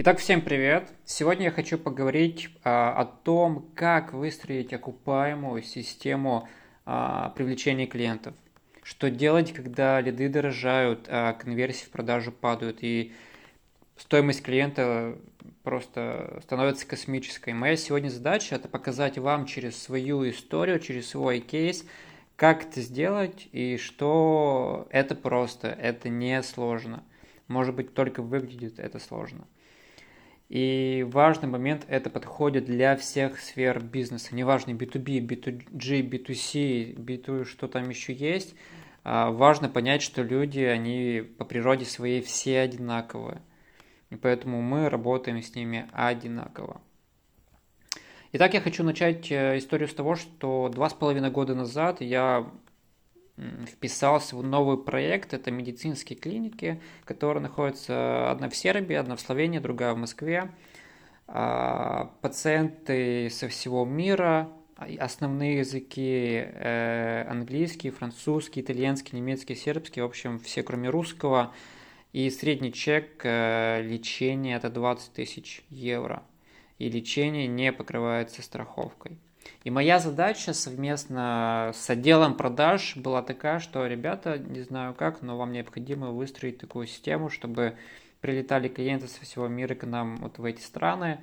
Итак, всем привет! Сегодня я хочу поговорить а, о том, как выстроить окупаемую систему а, привлечения клиентов. Что делать, когда лиды дорожают, а конверсии в продажу падают и стоимость клиента просто становится космической. Моя сегодня задача это показать вам через свою историю, через свой кейс, как это сделать и что это просто, это не сложно. Может быть, только выглядит это сложно. И важный момент, это подходит для всех сфер бизнеса. Неважно, B2B, B2G, B2C, B2, что там еще есть. А, важно понять, что люди, они по природе своей все одинаковые. И поэтому мы работаем с ними одинаково. Итак, я хочу начать э, историю с того, что два с половиной года назад я вписался в новый проект. Это медицинские клиники, которые находятся одна в Сербии, одна в Словении, другая в Москве. А, пациенты со всего мира, основные языки э, английский, французский, итальянский, немецкий, сербский, в общем, все кроме русского. И средний чек э, лечения это 20 тысяч евро. И лечение не покрывается страховкой. И моя задача совместно с отделом продаж была такая, что, ребята, не знаю как, но вам необходимо выстроить такую систему, чтобы прилетали клиенты со всего мира к нам вот в эти страны,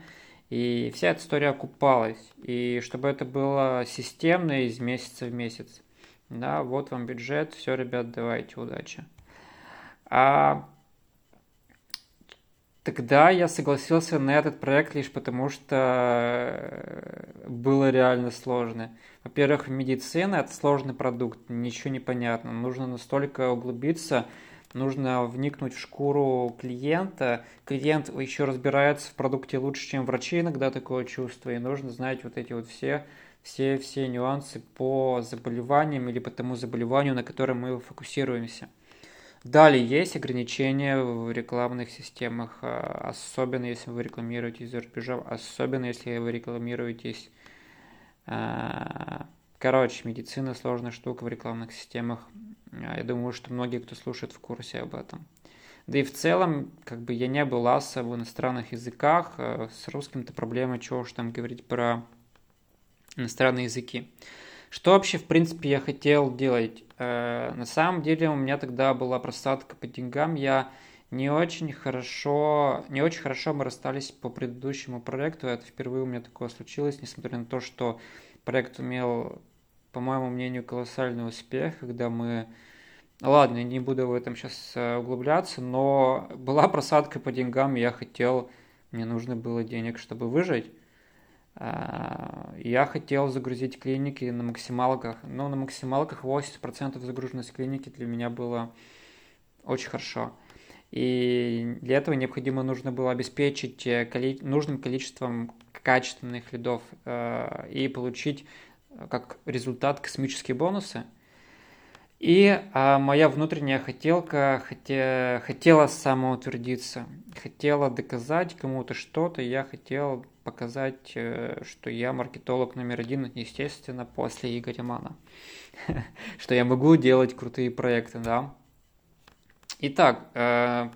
и вся эта история окупалась, и чтобы это было системно из месяца в месяц. Да, вот вам бюджет, все, ребят, давайте, удачи. А Тогда я согласился на этот проект лишь потому, что э, было реально сложно. Во-первых, медицина – это сложный продукт, ничего не понятно. Нужно настолько углубиться, нужно вникнуть в шкуру клиента. Клиент еще разбирается в продукте лучше, чем врачи иногда такое чувство, и нужно знать вот эти вот все, все, все нюансы по заболеваниям или по тому заболеванию, на котором мы фокусируемся. Далее есть ограничения в рекламных системах, а, особенно если вы рекламируетесь за рубежом, особенно если вы рекламируетесь... А, короче, медицина сложная штука в рекламных системах. А, я думаю, что многие, кто слушает, в курсе об этом. Да и в целом, как бы я не был аса в иностранных языках, с русским-то проблема, чего уж там говорить про иностранные языки. Что вообще, в принципе, я хотел делать? Э, на самом деле у меня тогда была просадка по деньгам. Я не очень хорошо, не очень хорошо мы расстались по предыдущему проекту. Это впервые у меня такое случилось, несмотря на то, что проект имел, по моему мнению, колоссальный успех, когда мы Ладно, не буду в этом сейчас э, углубляться, но была просадка по деньгам, я хотел, мне нужно было денег, чтобы выжить. А, я хотел загрузить клиники на максималках, но на максималках 80% загруженность клиники для меня было очень хорошо. И для этого необходимо нужно было обеспечить э, коли... нужным количеством качественных лидов э, и получить э, как результат космические бонусы. И а, моя внутренняя хотелка хоте... хотела самоутвердиться, хотела доказать кому-то что-то, я хотел показать, э, что я маркетолог номер один, естественно, после Игоря Мана. что я могу делать крутые проекты, да. Итак, э,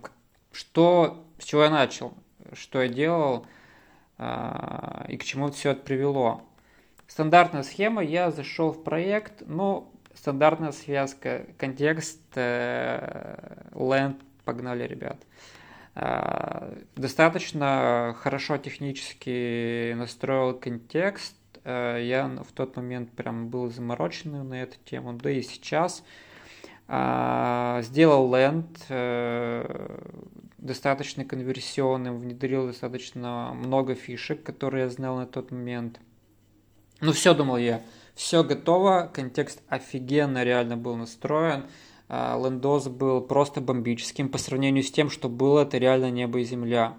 что, с чего я начал, что я делал э, и к чему все это привело. Стандартная схема, я зашел в проект, но стандартная связка, контекст, ленд, погнали, ребят. А, достаточно хорошо технически настроил контекст. А, я в тот момент прям был замороченный на эту тему, да и сейчас. Сделал ленд э, достаточно конверсионным, внедрил достаточно много фишек, которые я знал на тот момент. Ну все, думал я, все готово, контекст офигенно реально был настроен. А, Лендос был просто бомбическим по сравнению с тем, что было это реально небо и земля.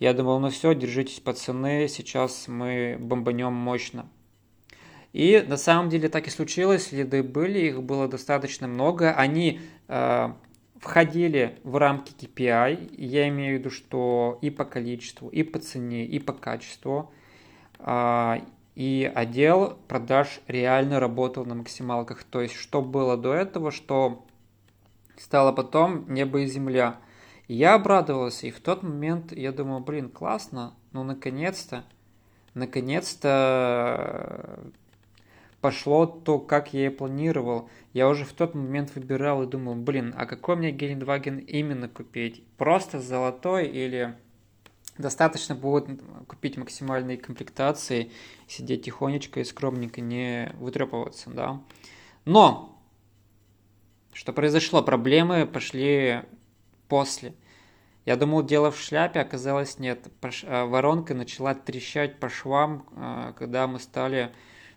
Я думал, ну все, держитесь, пацаны, сейчас мы бомбанем мощно. И на самом деле так и случилось, лиды были, их было достаточно много. Они э, входили в рамки KPI, я имею в виду, что и по количеству, и по цене, и по качеству. И отдел продаж реально работал на максималках. То есть, что было до этого, что стало потом небо и земля. Я обрадовался, и в тот момент я думал, блин, классно, ну наконец-то, наконец-то пошло то, как я и планировал. Я уже в тот момент выбирал и думал, блин, а какой мне Гелендваген именно купить? Просто золотой или достаточно будет купить максимальные комплектации, сидеть тихонечко и скромненько, не вытрепываться, да. Но, что произошло? Проблемы пошли после. Я думал, дело в шляпе, оказалось нет. А, воронка начала трещать по швам, а, когда мы стали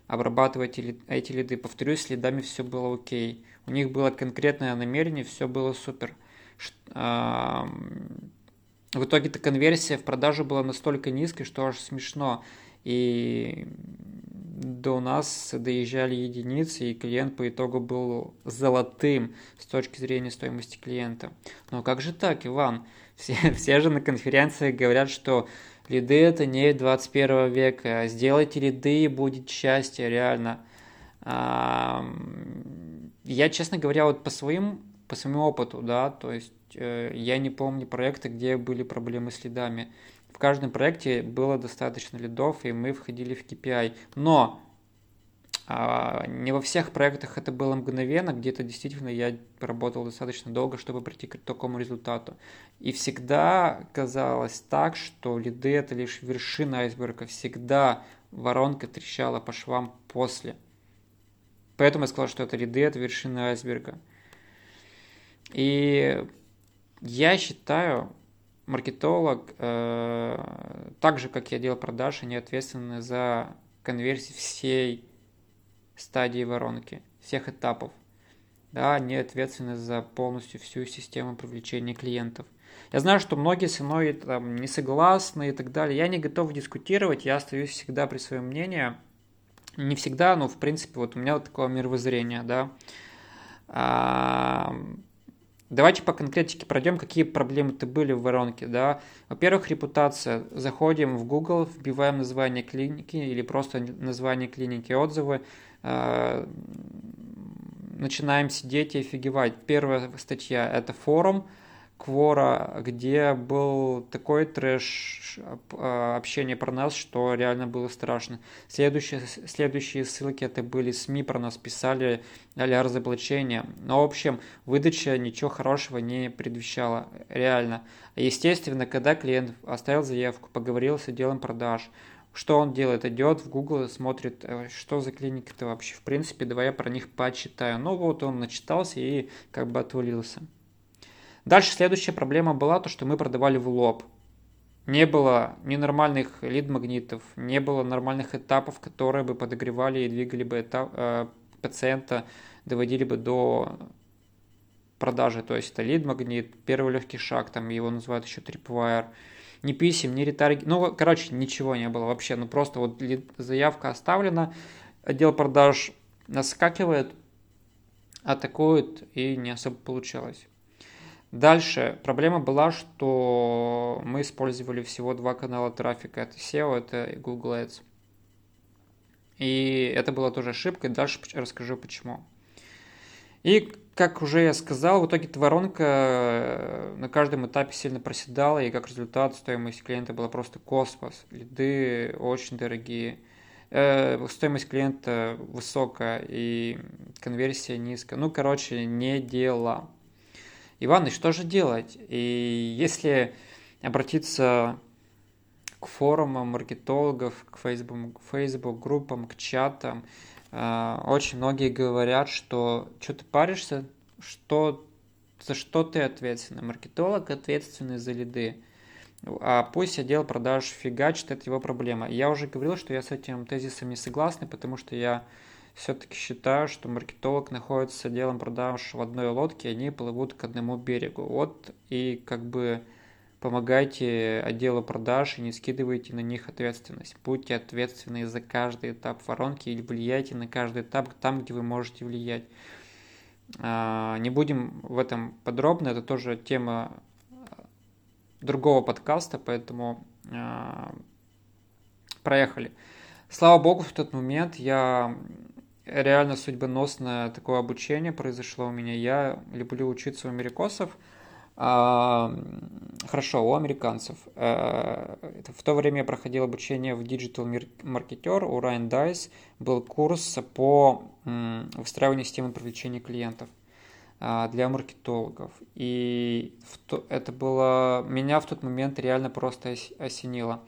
обрабатывать эти лиды. Повторюсь, с лидами все было окей. У них было конкретное намерение, все было супер. В итоге-то конверсия в продажу была настолько низкой, что аж смешно. И до нас доезжали единицы, и клиент по итогу был золотым с точки зрения стоимости клиента. Но как же так, Иван? Все, все же на конференции говорят, что лиды это не 21 века. Сделайте лиды, и будет счастье, реально. Я, честно говоря, вот по своим по своему опыту, да, то есть я не помню проекты, где были проблемы с лидами. В каждом проекте было достаточно лидов, и мы входили в KPI. Но а, не во всех проектах это было мгновенно, где-то действительно я работал достаточно долго, чтобы прийти к такому результату. И всегда казалось так, что лиды это лишь вершина айсберга, всегда воронка трещала по швам после. Поэтому я сказал, что это лиды, это вершина айсберга. И я считаю, маркетолог, э, так же, как я делал продажи, они ответственны за конверсию всей стадии воронки, всех этапов. Да, они ответственны за полностью всю систему привлечения клиентов. Я знаю, что многие со мной там, не согласны и так далее. Я не готов дискутировать, я остаюсь всегда при своем мнении. Не всегда, но в принципе вот у меня вот такое мировоззрение, да. А, давайте по конкретике пройдем, какие проблемы-то были в воронке, да. Во-первых, репутация. Заходим в Google, вбиваем название клиники или просто название клиники, отзывы, а, начинаем сидеть и офигевать. Первая статья – это форум, Квора, где был такой трэш а, общение про нас, что реально было страшно. Следующие, следующие ссылки это были СМИ про нас писали а разоблачения. Но, в общем, выдача ничего хорошего не предвещала, реально. Естественно, когда клиент оставил заявку, поговорил с отделом продаж, что он делает? Идет в Google, смотрит, э, что за клиники-то вообще. В принципе, давай я про них почитаю. Ну вот он начитался и как бы отвалился. Дальше следующая проблема была то, что мы продавали в лоб. Не было ни нормальных лид-магнитов, не было нормальных этапов, которые бы подогревали и двигали бы этап, э, пациента, доводили бы до продажи. То есть это лид-магнит, первый легкий шаг, там его называют еще tripwire. Ни писем, ни ретарги, ну, короче, ничего не было вообще. Ну, просто вот заявка оставлена, отдел продаж наскакивает, атакует, и не особо получалось. Дальше проблема была, что мы использовали всего два канала трафика. Это SEO, это Google Ads. И это была тоже ошибка. Дальше расскажу почему. И, как уже я сказал, в итоге воронка э, на каждом этапе сильно проседала, и как результат стоимость клиента была просто космос. Лиды очень дорогие, э, стоимость клиента высокая и конверсия низкая. Ну, короче, не дело. Иван, и что же делать? И если обратиться к форумам маркетологов, к Facebook, Facebook группам, к чатам, э, очень многие говорят, что что ты паришься, что, за что ты ответственный. Маркетолог ответственный за лиды. А пусть отдел продаж фигачит, это его проблема. Я уже говорил, что я с этим тезисом не согласен, потому что я все-таки считаю, что маркетолог находится с отделом продаж в одной лодке, они плывут к одному берегу. Вот и как бы помогайте отделу продаж и не скидывайте на них ответственность. Будьте ответственны за каждый этап воронки или влияйте на каждый этап там, где вы можете влиять. А, не будем в этом подробно, это тоже тема другого подкаста, поэтому а, проехали. Слава богу, в тот момент я реально судьбоносное такое обучение произошло у меня. Я люблю учиться у америкосов. А, хорошо, у американцев. А, в то время я проходил обучение в Digital Marketer у Ryan Dice. Был курс по выстраиванию системы привлечения клиентов а, для маркетологов. И это было... Меня в тот момент реально просто осенило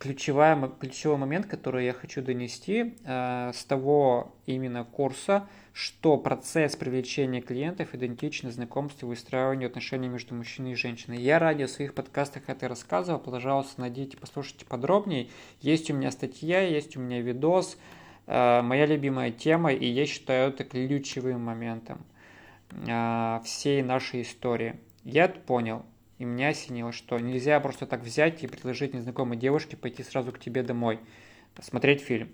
ключевая, ключевой момент, который я хочу донести э, с того именно курса, что процесс привлечения клиентов идентичен знакомству и выстраиванию отношений между мужчиной и женщиной. Я ради своих подкастах это рассказывал, пожалуйста, найдите, послушайте подробнее. Есть у меня статья, есть у меня видос, э, моя любимая тема, и я считаю это ключевым моментом э, всей нашей истории. Я это понял, и меня осенило, что нельзя просто так взять и предложить незнакомой девушке пойти сразу к тебе домой, смотреть фильм.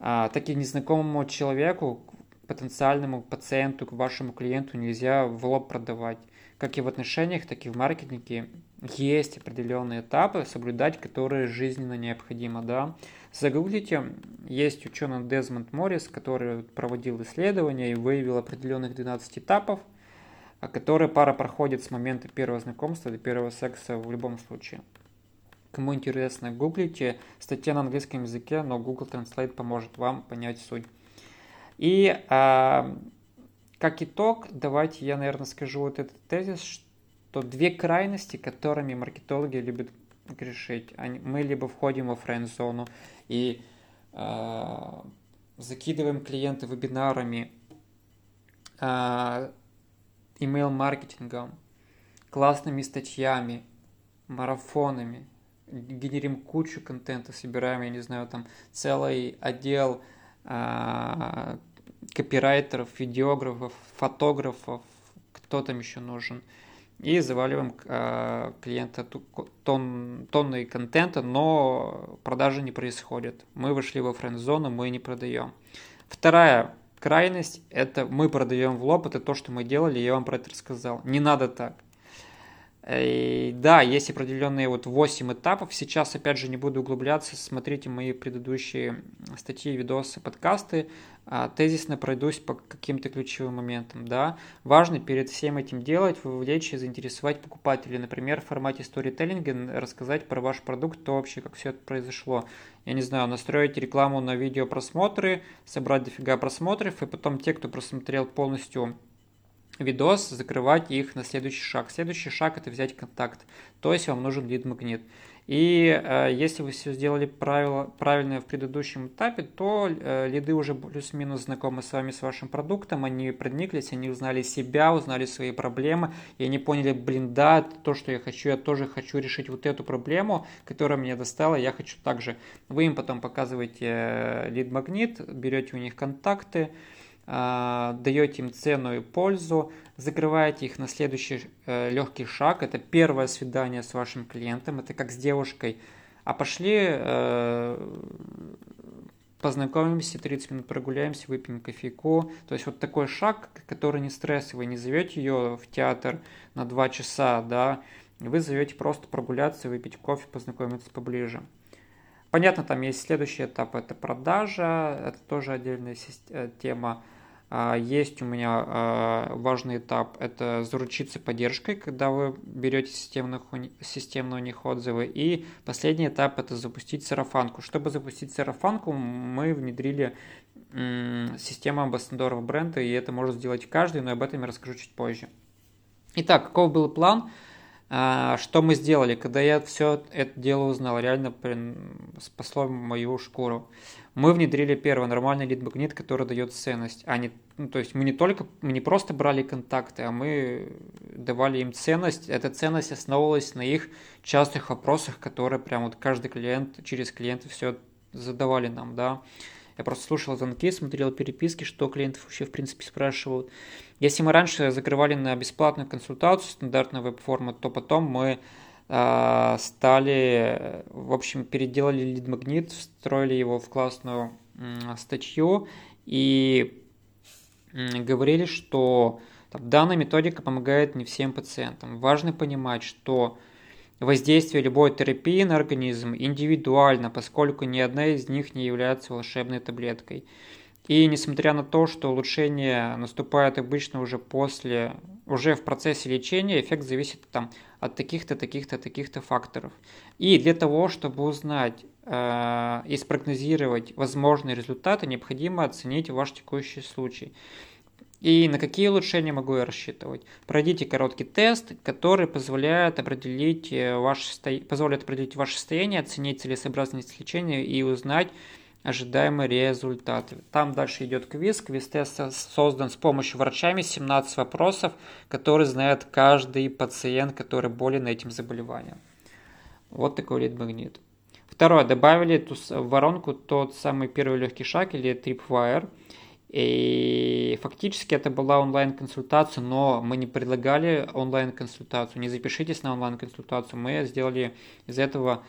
А, так и незнакомому человеку, потенциальному пациенту, к вашему клиенту нельзя в лоб продавать. Как и в отношениях, так и в маркетинге есть определенные этапы соблюдать, которые жизненно необходимо. Да? Загуглите, есть ученый Дезмонд Моррис, который проводил исследования и выявил определенных 12 этапов – а которые пара проходит с момента первого знакомства до первого секса в любом случае. Кому интересно, гуглите. Статья на английском языке, но Google Translate поможет вам понять суть. И а, как итог, давайте я, наверное, скажу вот этот тезис, что две крайности, которыми маркетологи любят грешить. Они, мы либо входим во френд-зону и а, закидываем клиента вебинарами, а, email-маркетингом, классными статьями, марафонами, генерим кучу контента, собираем, я не знаю, там целый отдел а, копирайтеров, видеографов, фотографов, кто там еще нужен, и заваливаем а, клиента тон, тонной контента, но продажи не происходит. Мы вышли во френд-зону, мы не продаем. Вторая крайность – это мы продаем в лоб, это то, что мы делали, я вам про это рассказал. Не надо так. И да, есть определенные вот 8 этапов. Сейчас, опять же, не буду углубляться. Смотрите мои предыдущие статьи, видосы, подкасты. А, тезисно пройдусь по каким-то ключевым моментам. Да. Важно перед всем этим делать, вовлечь и заинтересовать покупателей. Например, в формате сторителлинга рассказать про ваш продукт, то вообще, как все это произошло. Я не знаю, настроить рекламу на видео просмотры, собрать дофига просмотров, и потом те, кто просмотрел полностью видос, закрывать их на следующий шаг. Следующий шаг это взять контакт, то есть вам нужен лид-магнит. И э, если вы все сделали правило, правильно в предыдущем этапе, то э, лиды уже плюс-минус знакомы с вами, с вашим продуктом, они прониклись, они узнали себя, узнали свои проблемы, и они поняли, блин, да, то, что я хочу, я тоже хочу решить вот эту проблему, которая меня достала, я хочу также. Вы им потом показываете э, лид-магнит, берете у них контакты, даете им цену и пользу, закрываете их на следующий э, легкий шаг. Это первое свидание с вашим клиентом, это как с девушкой. А пошли э, познакомимся, 30 минут прогуляемся, выпьем кофейку. То есть вот такой шаг, который не стрессовый, не зовете ее в театр на 2 часа, да, вы зовете просто прогуляться, выпить кофе, познакомиться поближе. Понятно, там есть следующий этап, это продажа, это тоже отдельная э, тема. А, есть у меня а, важный этап, это заручиться поддержкой, когда вы берете системных, системные у них отзывы. И последний этап это запустить сарафанку. Чтобы запустить сарафанку, мы внедрили систему амбассадоров бренда, и это может сделать каждый, но об этом я расскажу чуть позже. Итак, каков был план? А, что мы сделали, когда я все это дело узнал, реально спасло мою шкуру. Мы внедрили первый нормальный лид-магнит, который дает ценность, а не, ну, то есть мы не только, мы не просто брали контакты, а мы давали им ценность. Эта ценность основывалась на их частых вопросах, которые прям вот каждый клиент через клиента все задавали нам, да. Я просто слушал звонки, смотрел переписки, что клиентов вообще в принципе спрашивают. Если мы раньше закрывали на бесплатную консультацию, стандартную веб-форму, то потом мы э, стали, в общем, переделали лид-магнит, встроили его в классную э, статью и э, говорили, что там, данная методика помогает не всем пациентам. Важно понимать, что Воздействие любой терапии на организм индивидуально, поскольку ни одна из них не является волшебной таблеткой. И несмотря на то, что улучшение наступает обычно уже после уже в процессе лечения эффект зависит там, от таких-то, таких-то, таких-то факторов. И для того, чтобы узнать э, и спрогнозировать возможные результаты, необходимо оценить ваш текущий случай. И на какие улучшения могу я рассчитывать? Пройдите короткий тест, который позволяет определить э, ваше, позволит определить ваше состояние, оценить целесообразность лечения и узнать, ожидаемые результаты. Там дальше идет квиз. Квиз-тест создан с помощью врачами. 17 вопросов, которые знает каждый пациент, который болен этим заболеванием. Вот такой лид-магнит. Второе. Добавили ту, в воронку тот самый первый легкий шаг или Tripwire. И фактически это была онлайн-консультация, но мы не предлагали онлайн-консультацию. Не запишитесь на онлайн-консультацию. Мы сделали из этого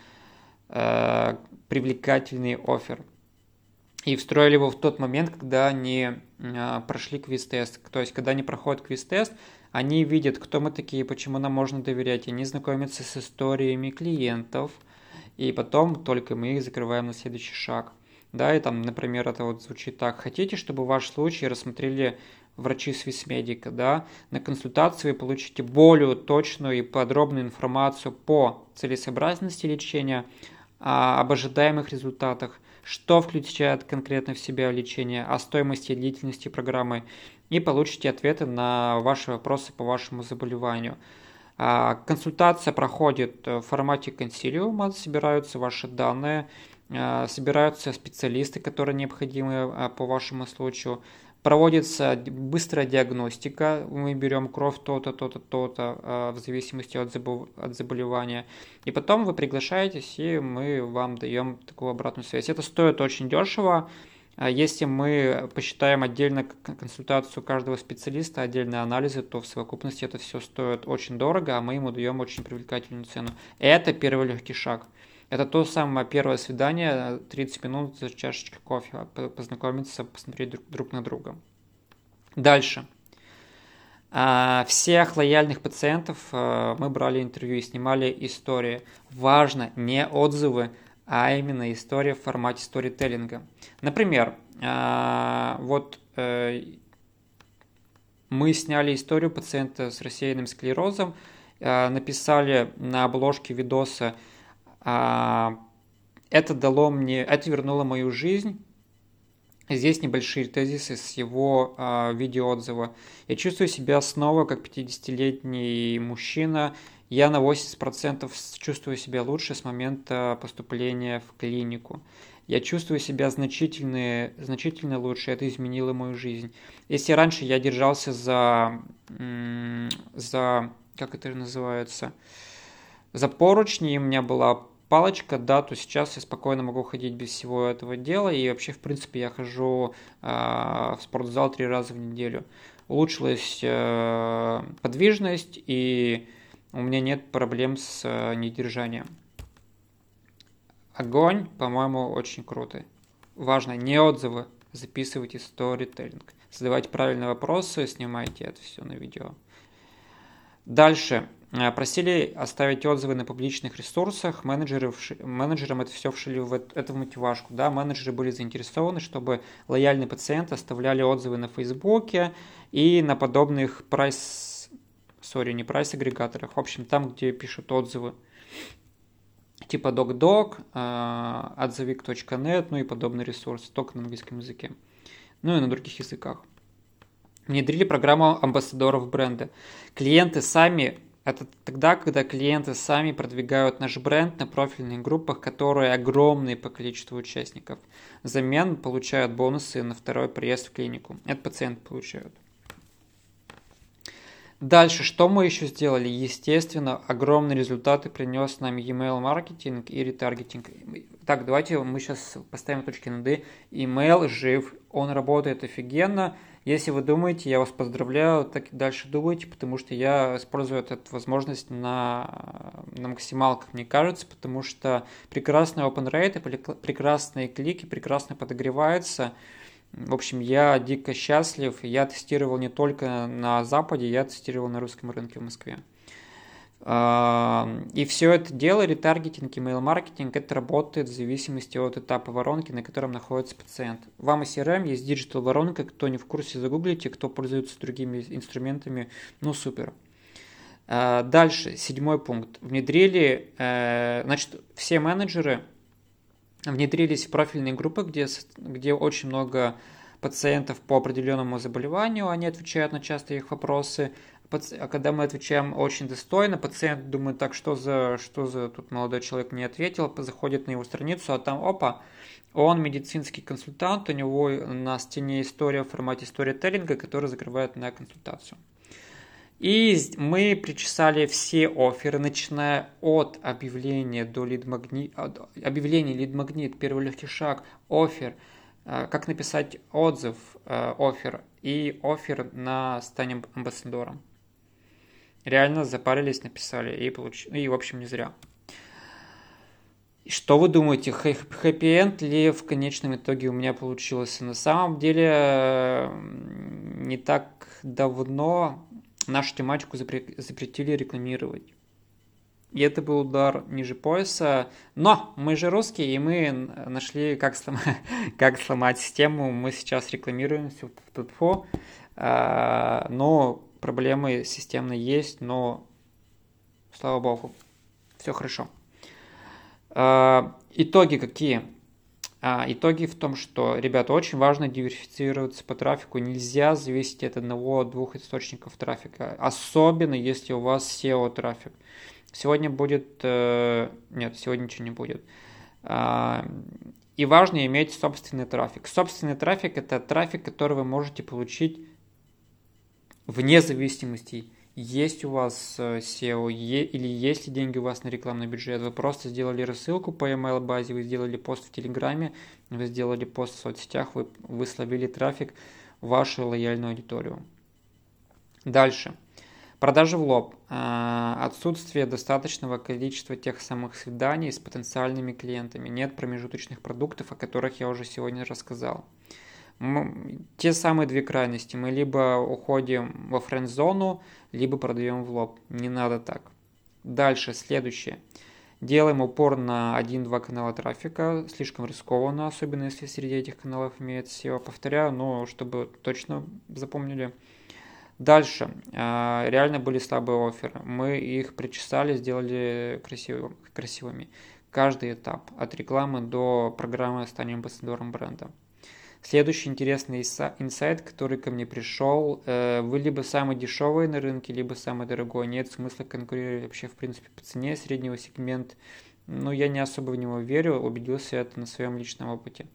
э, привлекательный офер и встроили его в тот момент, когда они а, прошли квиз-тест. То есть, когда они проходят квиз-тест, они видят, кто мы такие, почему нам можно доверять, они знакомятся с историями клиентов, и потом только мы их закрываем на следующий шаг. Да, и там, например, это вот звучит так. Хотите, чтобы ваш случай рассмотрели врачи Свисмедика, да? На консультации вы получите более точную и подробную информацию по целесообразности лечения, а, об ожидаемых результатах, что включает конкретно в себя лечение, о стоимости и длительности программы и получите ответы на ваши вопросы по вашему заболеванию. А, консультация проходит в формате консилиума, собираются ваши данные, а, собираются специалисты, которые необходимы а, по вашему случаю, проводится быстрая диагностика, мы берем кровь то-то, то-то, то-то, а, в зависимости от, забол... от заболевания. И потом вы приглашаетесь, и мы вам даем такую обратную связь. Это стоит очень дешево. А если мы посчитаем отдельно консультацию каждого специалиста, отдельные анализы, то в совокупности это все стоит очень дорого, а мы ему даем очень привлекательную цену. Это первый легкий шаг. Это то самое первое свидание, 30 минут за чашечкой кофе, познакомиться, посмотреть друг, друг на друга. Дальше. А, всех лояльных пациентов а, мы брали интервью и снимали истории. Важно не отзывы, а именно история в формате сторителлинга. Например, а, вот э, мы сняли историю пациента с рассеянным склерозом, написали на обложке видоса а, это дало мне, это вернуло мою жизнь. Здесь небольшие тезисы с его а, видеоотзыва. Я чувствую себя снова как 50-летний мужчина. Я на 80% чувствую себя лучше с момента поступления в клинику. Я чувствую себя значительно, значительно лучше, это изменило мою жизнь. Если раньше я держался за, за как это называется, за поручни, у меня была палочка, да, то сейчас я спокойно могу ходить без всего этого дела, и вообще, в принципе, я хожу э, в спортзал три раза в неделю. Улучшилась э, подвижность, и у меня нет проблем с э, недержанием. Огонь, по-моему, очень круто. Важно, не отзывы, записывайте сторителлинг. Задавайте правильные вопросы, снимайте это все на видео. Дальше. Э, просили оставить отзывы на публичных ресурсах, менеджеры, менеджерам это все вшили в эту мотивашку. Да? Менеджеры были заинтересованы, чтобы лояльные пациенты оставляли отзывы на Фейсбуке и на подобных прайс, сори, не прайс-агрегаторах, в общем, там, где пишут отзывы типа DocDoc, э, отзывик.нет, ну и подобные ресурсы, только на английском языке, ну и на других языках. Внедрили программу амбассадоров бренда. Клиенты сами это тогда, когда клиенты сами продвигают наш бренд на профильных группах, которые огромные по количеству участников. Взамен получают бонусы на второй приезд в клинику. Это пациенты получают. Дальше, что мы еще сделали? Естественно, огромные результаты принес нам email маркетинг и ретаргетинг. Так, давайте мы сейчас поставим точки над «и». Email жив, он работает офигенно. Если вы думаете, я вас поздравляю, так и дальше думайте, потому что я использую эту возможность на, на максимал, как мне кажется, потому что прекрасные open rate, прекрасные клики, прекрасно подогреваются. В общем, я дико счастлив. Я тестировал не только на Западе, я тестировал на русском рынке в Москве. И все это дело, ретаргетинг, email-маркетинг, это работает в зависимости от этапа воронки, на котором находится пациент. Вам и CRM есть digital воронка, кто не в курсе, загуглите, кто пользуется другими инструментами, ну супер. А, дальше, седьмой пункт. Внедрили, э, значит, все менеджеры внедрились в профильные группы, где, где очень много пациентов по определенному заболеванию, они отвечают на частые их вопросы, а когда мы отвечаем очень достойно, пациент думает, так, что за, что за тут молодой человек не ответил, заходит на его страницу, а там, опа, он медицинский консультант, у него на стене история в формате сторителлинга, который закрывает на консультацию. И мы причесали все оферы, начиная от объявления до лид-магнит, объявления лид-магнит, первый легкий шаг, офер, э, как написать отзыв, э, офер и офер на станем амбассадором. Реально запарились, написали и получили. И, в общем, не зря. Что вы думаете, хэппи-энд ли в конечном итоге у меня получилось? На самом деле, не так давно нашу тематику запретили рекламировать. И это был удар ниже пояса. Но мы же русские, и мы нашли, как сломать, как сломать систему. Мы сейчас рекламируемся в ТТФО. А, но проблемы системно есть, но слава богу, все хорошо. А, итоги какие? А, итоги в том, что, ребята, очень важно диверсифицироваться по трафику. Нельзя зависеть от одного-двух источников трафика, особенно если у вас SEO трафик. Сегодня будет... Э, нет, сегодня ничего не будет. А, и важно иметь собственный трафик. Собственный трафик – это трафик, который вы можете получить вне зависимости, есть у вас э, SEO или есть ли деньги у вас на рекламный бюджет, вы просто сделали рассылку по email базе, вы сделали пост в Телеграме, вы сделали пост в соцсетях, вы, вы словили трафик в вашу лояльную аудиторию. Дальше. Продажи в лоб. А, отсутствие достаточного количества тех самых свиданий с потенциальными клиентами. Нет промежуточных продуктов, о которых я уже сегодня рассказал те самые две крайности. Мы либо уходим во френд-зону, либо продаем в лоб. Не надо так. Дальше, следующее. Делаем упор на 1-2 канала трафика. Слишком рискованно, особенно если среди этих каналов имеется SEO. Повторяю, но чтобы точно запомнили. Дальше. А, реально были слабые оферы. Мы их причесали, сделали красивыми. Каждый этап. От рекламы до программы «Станем амбассадором бренда». Следующий интересный инсайт, который ко мне пришел, э, вы либо самый дешевый на рынке, либо самый дорогой. Нет смысла конкурировать вообще, в принципе, по цене среднего сегмента. Но я не особо в него верю, убедился это на своем личном опыте.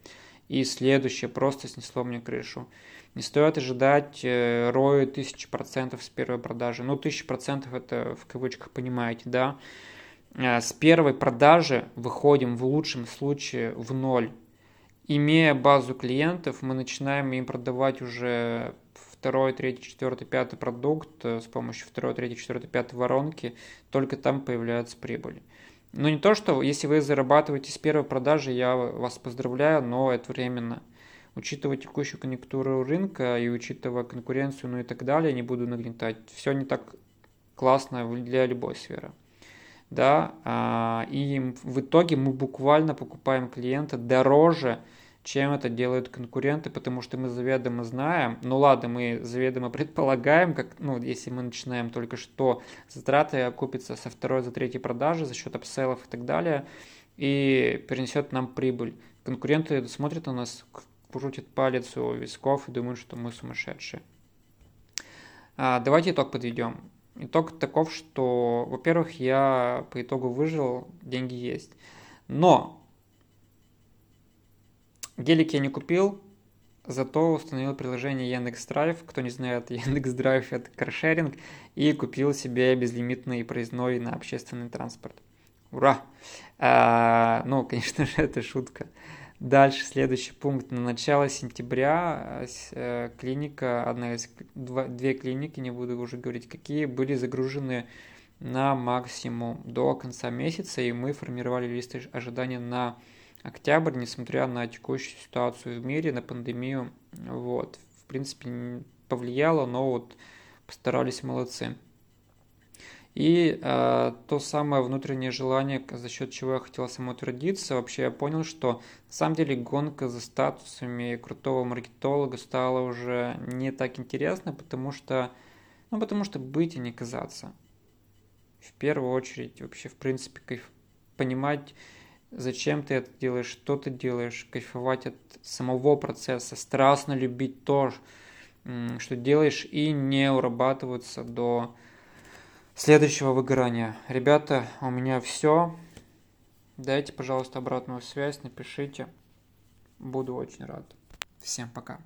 И следующее просто снесло мне крышу. Не стоит ожидать э, рою тысячи процентов с первой продажи. Ну, тысячи процентов это в кавычках понимаете, да. Э, с первой продажи выходим в лучшем случае в ноль имея базу клиентов, мы начинаем им продавать уже второй, третий, четвертый, пятый продукт э, с помощью второй, третьей, четвертой, пятой воронки, только там появляется прибыль. Но не то, что если вы зарабатываете с первой продажи, я вас поздравляю, но это временно. Учитывая текущую конъюнктуру рынка и учитывая конкуренцию, ну и так далее, не буду нагнетать. Все не так классно для любой сферы. Да, а, и в итоге мы буквально покупаем клиента дороже, чем это делают конкуренты, потому что мы заведомо знаем, ну ладно, мы заведомо предполагаем, как, ну, если мы начинаем только что, затраты окупятся со второй, за третьей продажи за счет upsell ов и так далее, и перенесет нам прибыль. Конкуренты смотрят на нас, крутят палец у висков и думают, что мы сумасшедшие. А, давайте итог подведем. Итог таков, что, во-первых, я по итогу выжил, деньги есть. Но Гелик я не купил, зато установил приложение Яндекс Драйв. Кто не знает, Яндекс Драйв это каршеринг. И купил себе безлимитный проездной на общественный транспорт. Ура! А, ну, конечно же, это шутка. Дальше, следующий пункт. На начало сентября э, клиника, одна из, два, две клиники, не буду уже говорить какие, были загружены на максимум до конца месяца, и мы формировали листы ожидания на октябрь, несмотря на текущую ситуацию в мире, на пандемию, вот, в принципе, повлияло, но вот постарались молодцы. И э, то самое внутреннее желание, за счет чего я хотел самоутвердиться, вообще я понял, что на самом деле гонка за статусами крутого маркетолога стала уже не так интересна, потому что, ну, потому что быть и не казаться. В первую очередь, вообще, в принципе, кайф, понимать, зачем ты это делаешь, что ты делаешь, кайфовать от самого процесса, страстно любить то, что делаешь, и не урабатываться до следующего выгорания. Ребята, у меня все. Дайте, пожалуйста, обратную связь, напишите. Буду очень рад. Всем пока.